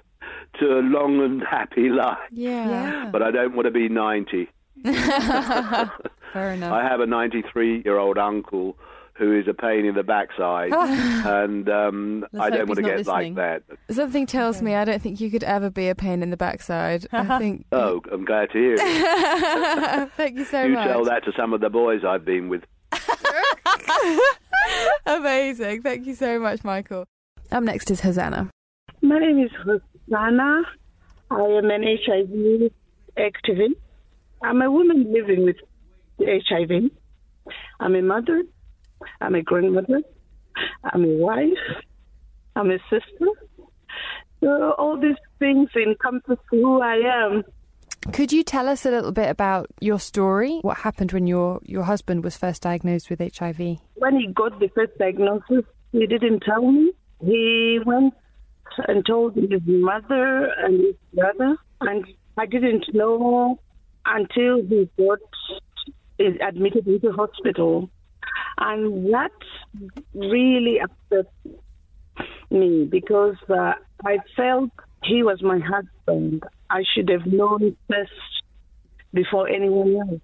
to a long and happy life. Yeah. yeah. But I don't want to be 90. Fair enough. I have a 93 year old uncle who is a pain in the backside, and um, I don't want to get listening. like that. Something tells me I don't think you could ever be a pain in the backside. I think. Oh, I'm glad to hear it. Thank you so you much. You tell that to some of the boys I've been with. Amazing. Thank you so much, Michael. Up next is Hosanna. My name is Hosanna. I am an HIV activist. I'm a woman living with HIV. I'm a mother. I'm a grandmother. I'm a wife. I'm a sister. So all these things encompass who I am. Could you tell us a little bit about your story? What happened when your, your husband was first diagnosed with HIV? When he got the first diagnosis, he didn't tell me. He went and told his mother and his brother, and I didn't know until he got admitted into hospital, and that really upset me because uh, I felt he was my husband. I should have known first before anyone else.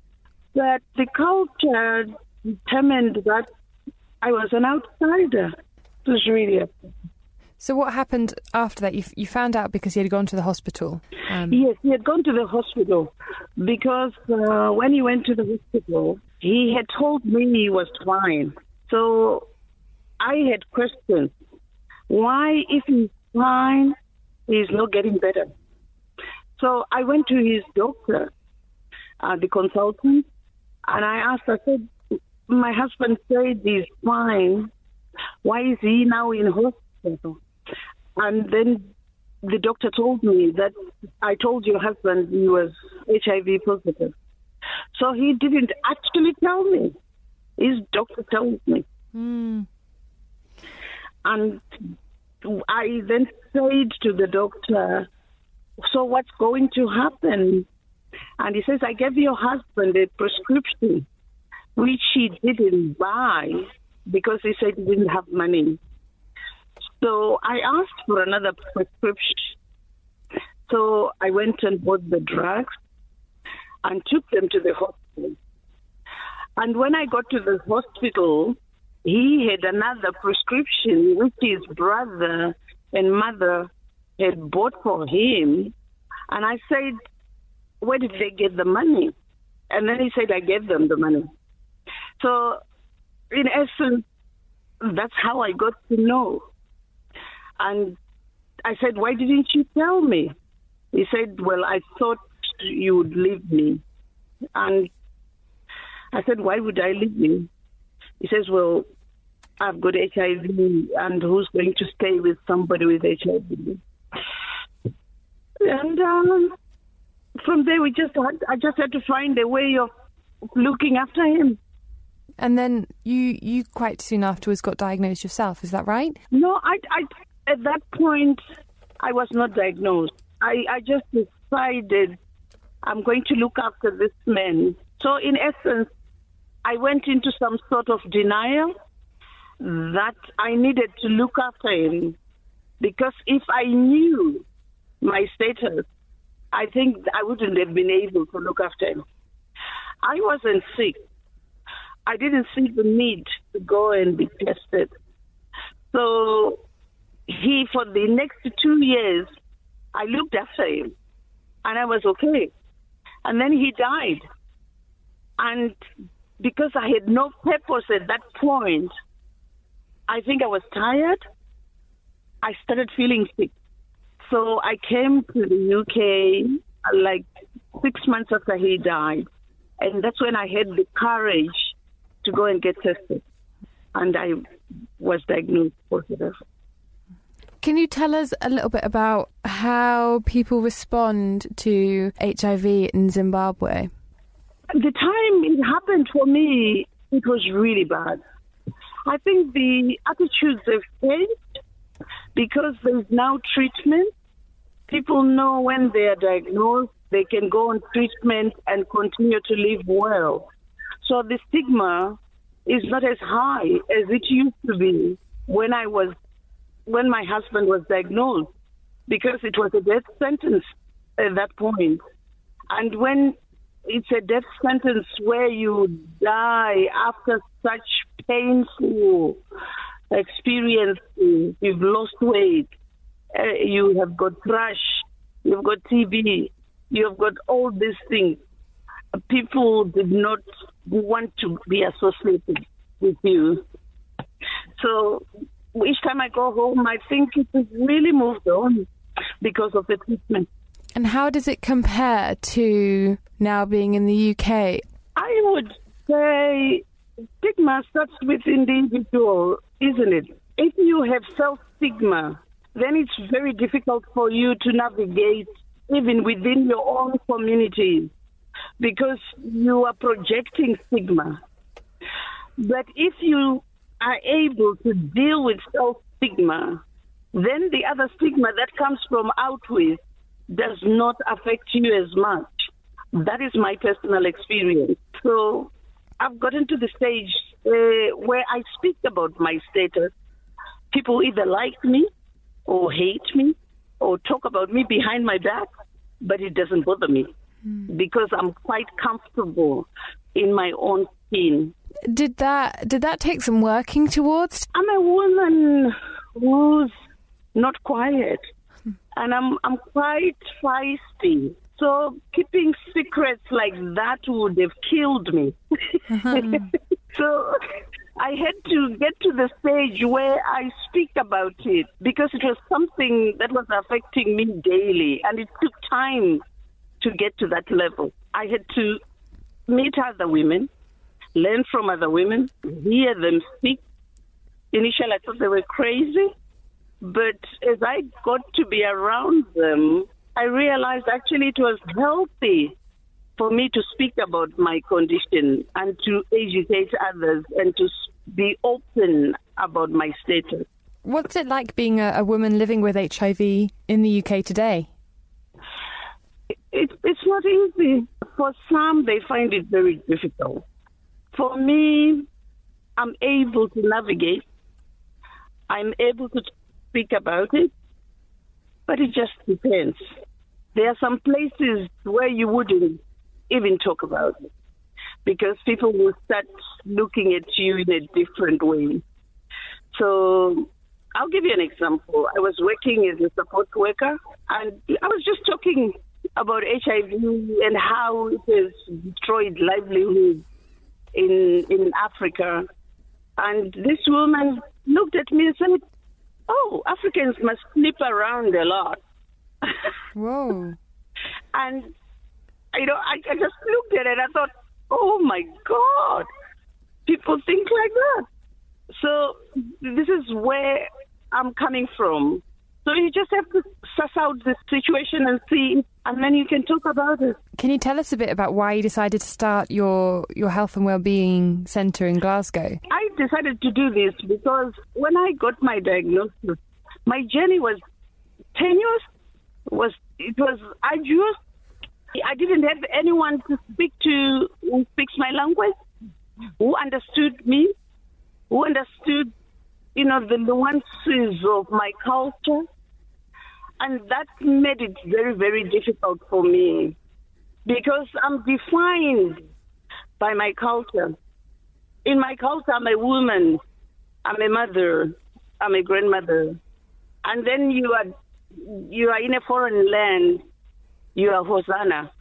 But the culture determined that I was an outsider. It was really upsetting. So what happened after that? You, you found out because he had gone to the hospital. Um... Yes, he had gone to the hospital because uh, when he went to the hospital, he had told me he was fine. So I had questions. Why, if he's fine, he's not getting better? So I went to his doctor, uh, the consultant, and I asked, I said, my husband said he's fine. Why is he now in hospital? And then the doctor told me that I told your husband he was HIV positive. So he didn't actually tell me. His doctor told me. Mm. And I then said to the doctor, So what's going to happen? And he says, I gave your husband a prescription, which he didn't buy because he said he didn't have money. So I asked for another prescription. So I went and bought the drugs and took them to the hospital. And when I got to the hospital, he had another prescription which his brother and mother had bought for him. And I said, Where did they get the money? And then he said, I gave them the money. So, in essence, that's how I got to know. And I said, Why didn't you tell me? He said, Well, I thought you would leave me. And I said, Why would I leave you? He says, Well, I've got HIV, and who's going to stay with somebody with HIV? And um, from there, we just had, I just had to find a way of looking after him. And then you you quite soon afterwards got diagnosed yourself. Is that right? No, I, I at that point I was not diagnosed. I, I just decided I'm going to look after this man. So in essence, I went into some sort of denial that I needed to look after him because if I knew my status, I think I wouldn't have been able to look after him. I wasn't sick. I didn't see the need to go and be tested. So he, for the next two years, I looked after him and I was okay. And then he died. And because I had no purpose at that point, I think I was tired. I started feeling sick. So I came to the UK like six months after he died. And that's when I had the courage to go and get tested. And I was diagnosed positive. Can you tell us a little bit about how people respond to HIV in Zimbabwe? The time it happened for me, it was really bad. I think the attitudes have changed because there's now treatment. People know when they are diagnosed, they can go on treatment and continue to live well. So the stigma is not as high as it used to be when I was when my husband was diagnosed because it was a death sentence at that point. And when it's a death sentence where you die after such painful experience, you've lost weight, uh, you have got thrush, you've got TB, you've got all these things. People did not want to be associated with you. So each time I go home, I think it has really moved on because of the treatment. And how does it compare to now being in the UK? I would say stigma starts within the individual, isn't it? If you have self stigma, then it's very difficult for you to navigate even within your own community because you are projecting stigma. But if you are able to deal with self stigma, then the other stigma that comes from out with does not affect you as much. That is my personal experience. So I've gotten to the stage uh, where I speak about my status. People either like me or hate me or talk about me behind my back, but it doesn't bother me mm. because I'm quite comfortable in my own skin. Did that did that take some working towards? I'm a woman who's not quiet, and I'm I'm quite feisty. So keeping secrets like that would have killed me. Uh-huh. so I had to get to the stage where I speak about it because it was something that was affecting me daily, and it took time to get to that level. I had to meet other women learn from other women, hear them speak. Initially, I thought they were crazy, but as I got to be around them, I realized actually it was healthy for me to speak about my condition and to educate others and to be open about my status. What's it like being a, a woman living with HIV in the UK today? It, it's not easy. For some, they find it very difficult. For me, I'm able to navigate. I'm able to speak about it, but it just depends. There are some places where you wouldn't even talk about it because people will start looking at you in a different way. So I'll give you an example. I was working as a support worker, and I was just talking about HIV and how it has destroyed livelihoods in in Africa. And this woman looked at me and said, "Oh, Africans must sleep around a lot." Whoa. and you know, I, I just looked at it. and I thought, "Oh my God, people think like that." So this is where I'm coming from. So you just have to suss out the situation and see, and then you can talk about it. Can you tell us a bit about why you decided to start your, your health and well-being centre in Glasgow? I decided to do this because when I got my diagnosis, my journey was tenuous. Was it was arduous. I didn't have anyone to speak to who speaks my language, who understood me, who understood, you know, the nuances of my culture. And that made it very, very difficult for me because I'm defined by my culture. In my culture, I'm a woman, I'm a mother, I'm a grandmother. And then you are you are in a foreign land, you are Hosanna.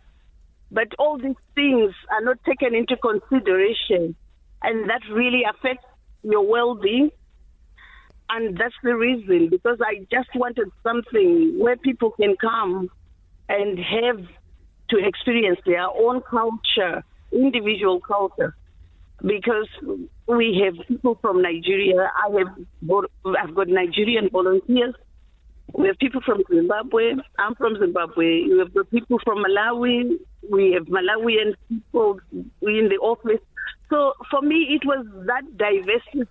But all these things are not taken into consideration, and that really affects your well being. And that's the reason, because I just wanted something where people can come and have to experience their own culture, individual culture. Because we have people from Nigeria, I have I've got Nigerian volunteers we have people from Zimbabwe. I'm from Zimbabwe. We have got people from Malawi. We have Malawian people in the office. So for me, it was that diversity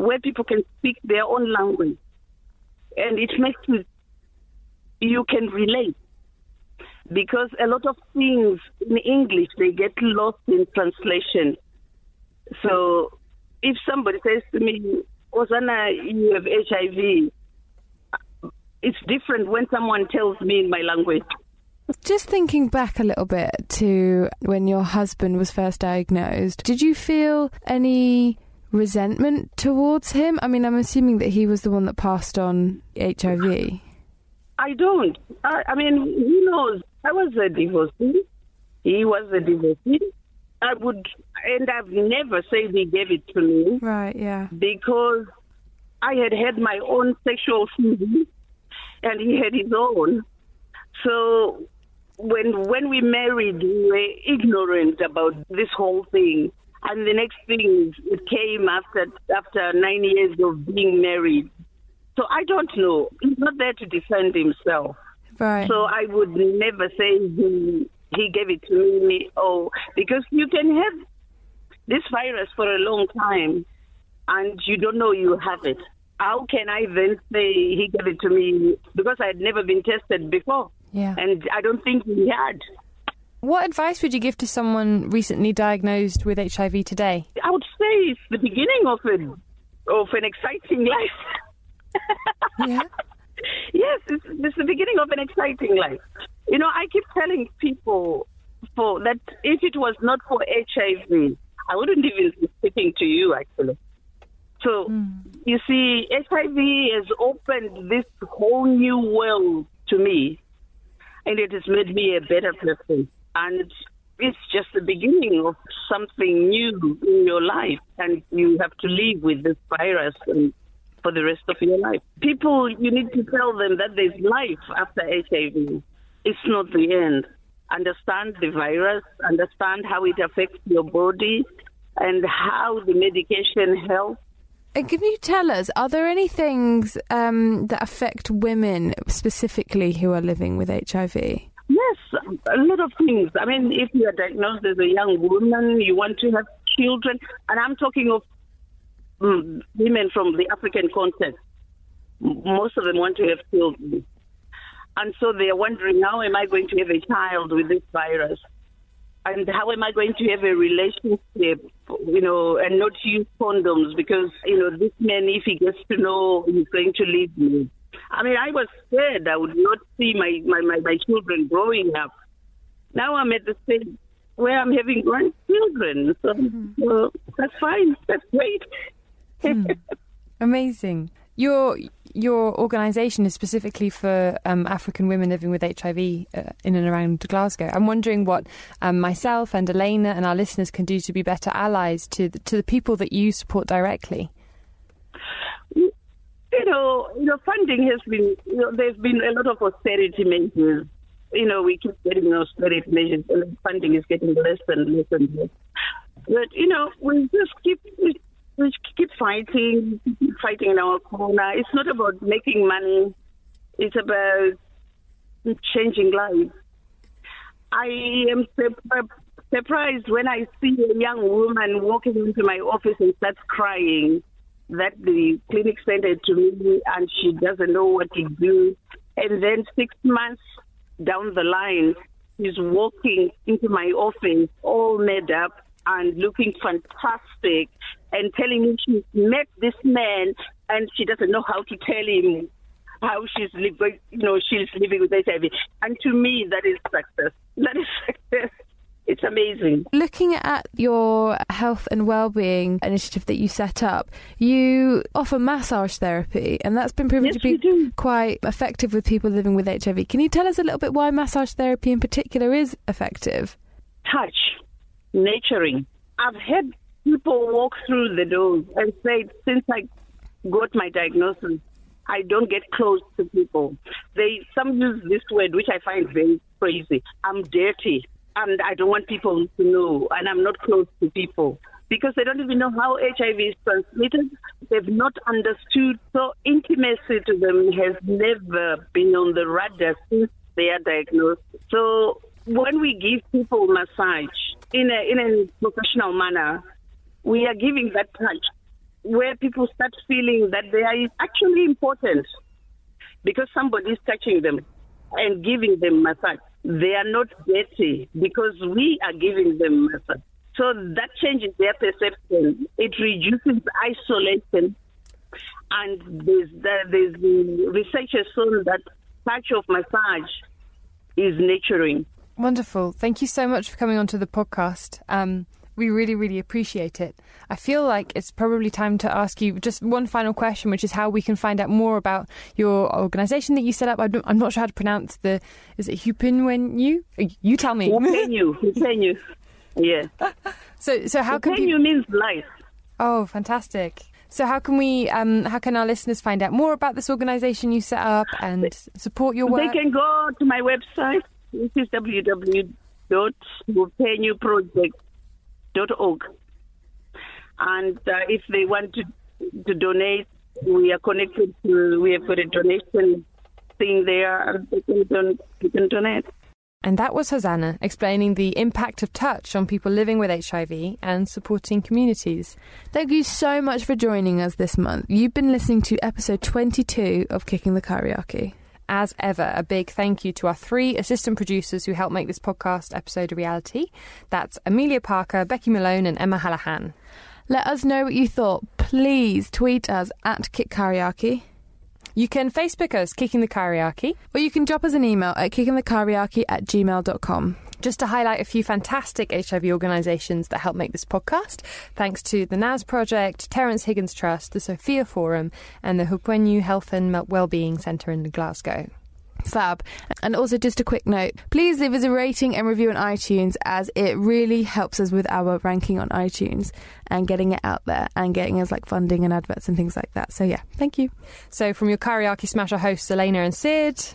where people can speak their own language, and it makes it you can relate because a lot of things in English they get lost in translation. So if somebody says to me, "Osana, you have HIV," it's different when someone tells me in my language. Just thinking back a little bit to when your husband was first diagnosed, did you feel any resentment towards him? I mean, I'm assuming that he was the one that passed on HIV. I don't. I, I mean, he knows I was a divorcee. He was a divorcee. I would, and I've never said he gave it to me. Right, yeah. Because I had had my own sexual feelings and he had his own. So when when we married, we were ignorant about this whole thing. And the next thing it came after after nine years of being married. So I don't know. He's not there to defend himself. Right. So I would never say he he gave it to me. Oh, because you can have this virus for a long time, and you don't know you have it how can I then say he gave it to me because I had never been tested before? Yeah. And I don't think he had. What advice would you give to someone recently diagnosed with HIV today? I would say it's the beginning of an of an exciting life. yeah. Yes, it's, it's the beginning of an exciting life. You know, I keep telling people for that if it was not for HIV, I wouldn't even be speaking to you actually. So, mm. you see, HIV has opened this whole new world to me, and it has made me a better person. And it's just the beginning of something new in your life, and you have to live with this virus and for the rest of your life. People, you need to tell them that there's life after HIV. It's not the end. Understand the virus, understand how it affects your body, and how the medication helps and can you tell us, are there any things um, that affect women specifically who are living with HIV? Yes, a lot of things. I mean, if you are diagnosed as a young woman, you want to have children, and I'm talking of mm, women from the African context. Most of them want to have children. And so they are wondering, how am I going to have a child with this virus? and how am I going to have a relationship, you know, and not use condoms because, you know, this man, if he gets to know, he's going to leave me. I mean, I was scared I would not see my, my, my, my children growing up. Now I'm at the stage where I'm having grandchildren. So, mm-hmm. that's fine. That's great. mm. Amazing. Your your organisation is specifically for um, African women living with HIV uh, in and around Glasgow. I'm wondering what um, myself and Elena and our listeners can do to be better allies to the, to the people that you support directly. You know, you know, funding has been. You know, there's been a lot of austerity measures. You know, we keep getting austerity measures, and funding is getting less and less and less. But you know, we just keep we keep fighting, fighting in our corner. It's not about making money. It's about changing lives. I am surprised when I see a young woman walking into my office and starts crying that the clinic sent it to me and she doesn't know what to do. And then six months down the line, she's walking into my office all made up and looking fantastic and telling me she met this man and she doesn't know how to tell him how she's living, you know, she's living with HIV. And to me, that is success. That is success. It's amazing. Looking at your health and well-being initiative that you set up, you offer massage therapy, and that's been proven yes, to be quite effective with people living with HIV. Can you tell us a little bit why massage therapy in particular is effective? Touch, nurturing. I've had people walk through the doors and say, since I got my diagnosis, I don't get close to people. They some use this word, which I find very crazy. I'm dirty and I don't want people to know, and I'm not close to people because they don't even know how HIV is transmitted. They've not understood. So intimacy to them has never been on the radar since they are diagnosed. So when we give people massage in a in a professional manner, we are giving that touch where people start feeling that they are actually important because somebody is touching them and giving them massage they are not dirty because we are giving them massage. So that changes their perception. It reduces isolation. And there's, there's the research has shown that touch of massage is nurturing. Wonderful. Thank you so much for coming onto the podcast. Um, we really, really appreciate it. I feel like it's probably time to ask you just one final question, which is how we can find out more about your organisation that you set up. I'm not sure how to pronounce the. Is it Hupinwenyu? You tell me. Hupenyu. Hupenyu. Yeah. so, so how can Hupenyu means life. Oh, fantastic. So how can we, um, how can our listeners find out more about this organisation you set up and support your work? They can go to my website, which is www.hupenyuproject.com org. And uh, if they want to, to donate, we are connected to, we have got a donation thing there, and they can, don- they can donate. And that was Hosanna explaining the impact of touch on people living with HIV and supporting communities. Thank you so much for joining us this month. You've been listening to episode 22 of Kicking the Kyriarchy. As ever, a big thank you to our three assistant producers who helped make this podcast episode a reality. That's Amelia Parker, Becky Malone, and Emma Hallahan. Let us know what you thought. Please tweet us at Kick Kyriarchy. You can Facebook us, Kicking the Kyriarchy. Or you can drop us an email at kickingthekyriarchy at gmail.com just to highlight a few fantastic HIV organisations that help make this podcast. Thanks to the NAZ Project, Terrence Higgins Trust, the Sophia Forum, and the Hupenyu Health and Wellbeing Centre in Glasgow. Fab. And also, just a quick note please leave us a rating and review on iTunes as it really helps us with our ranking on iTunes and getting it out there and getting us like funding and adverts and things like that. So, yeah, thank you. So, from your kyriarchy Smasher hosts, Elena and Sid.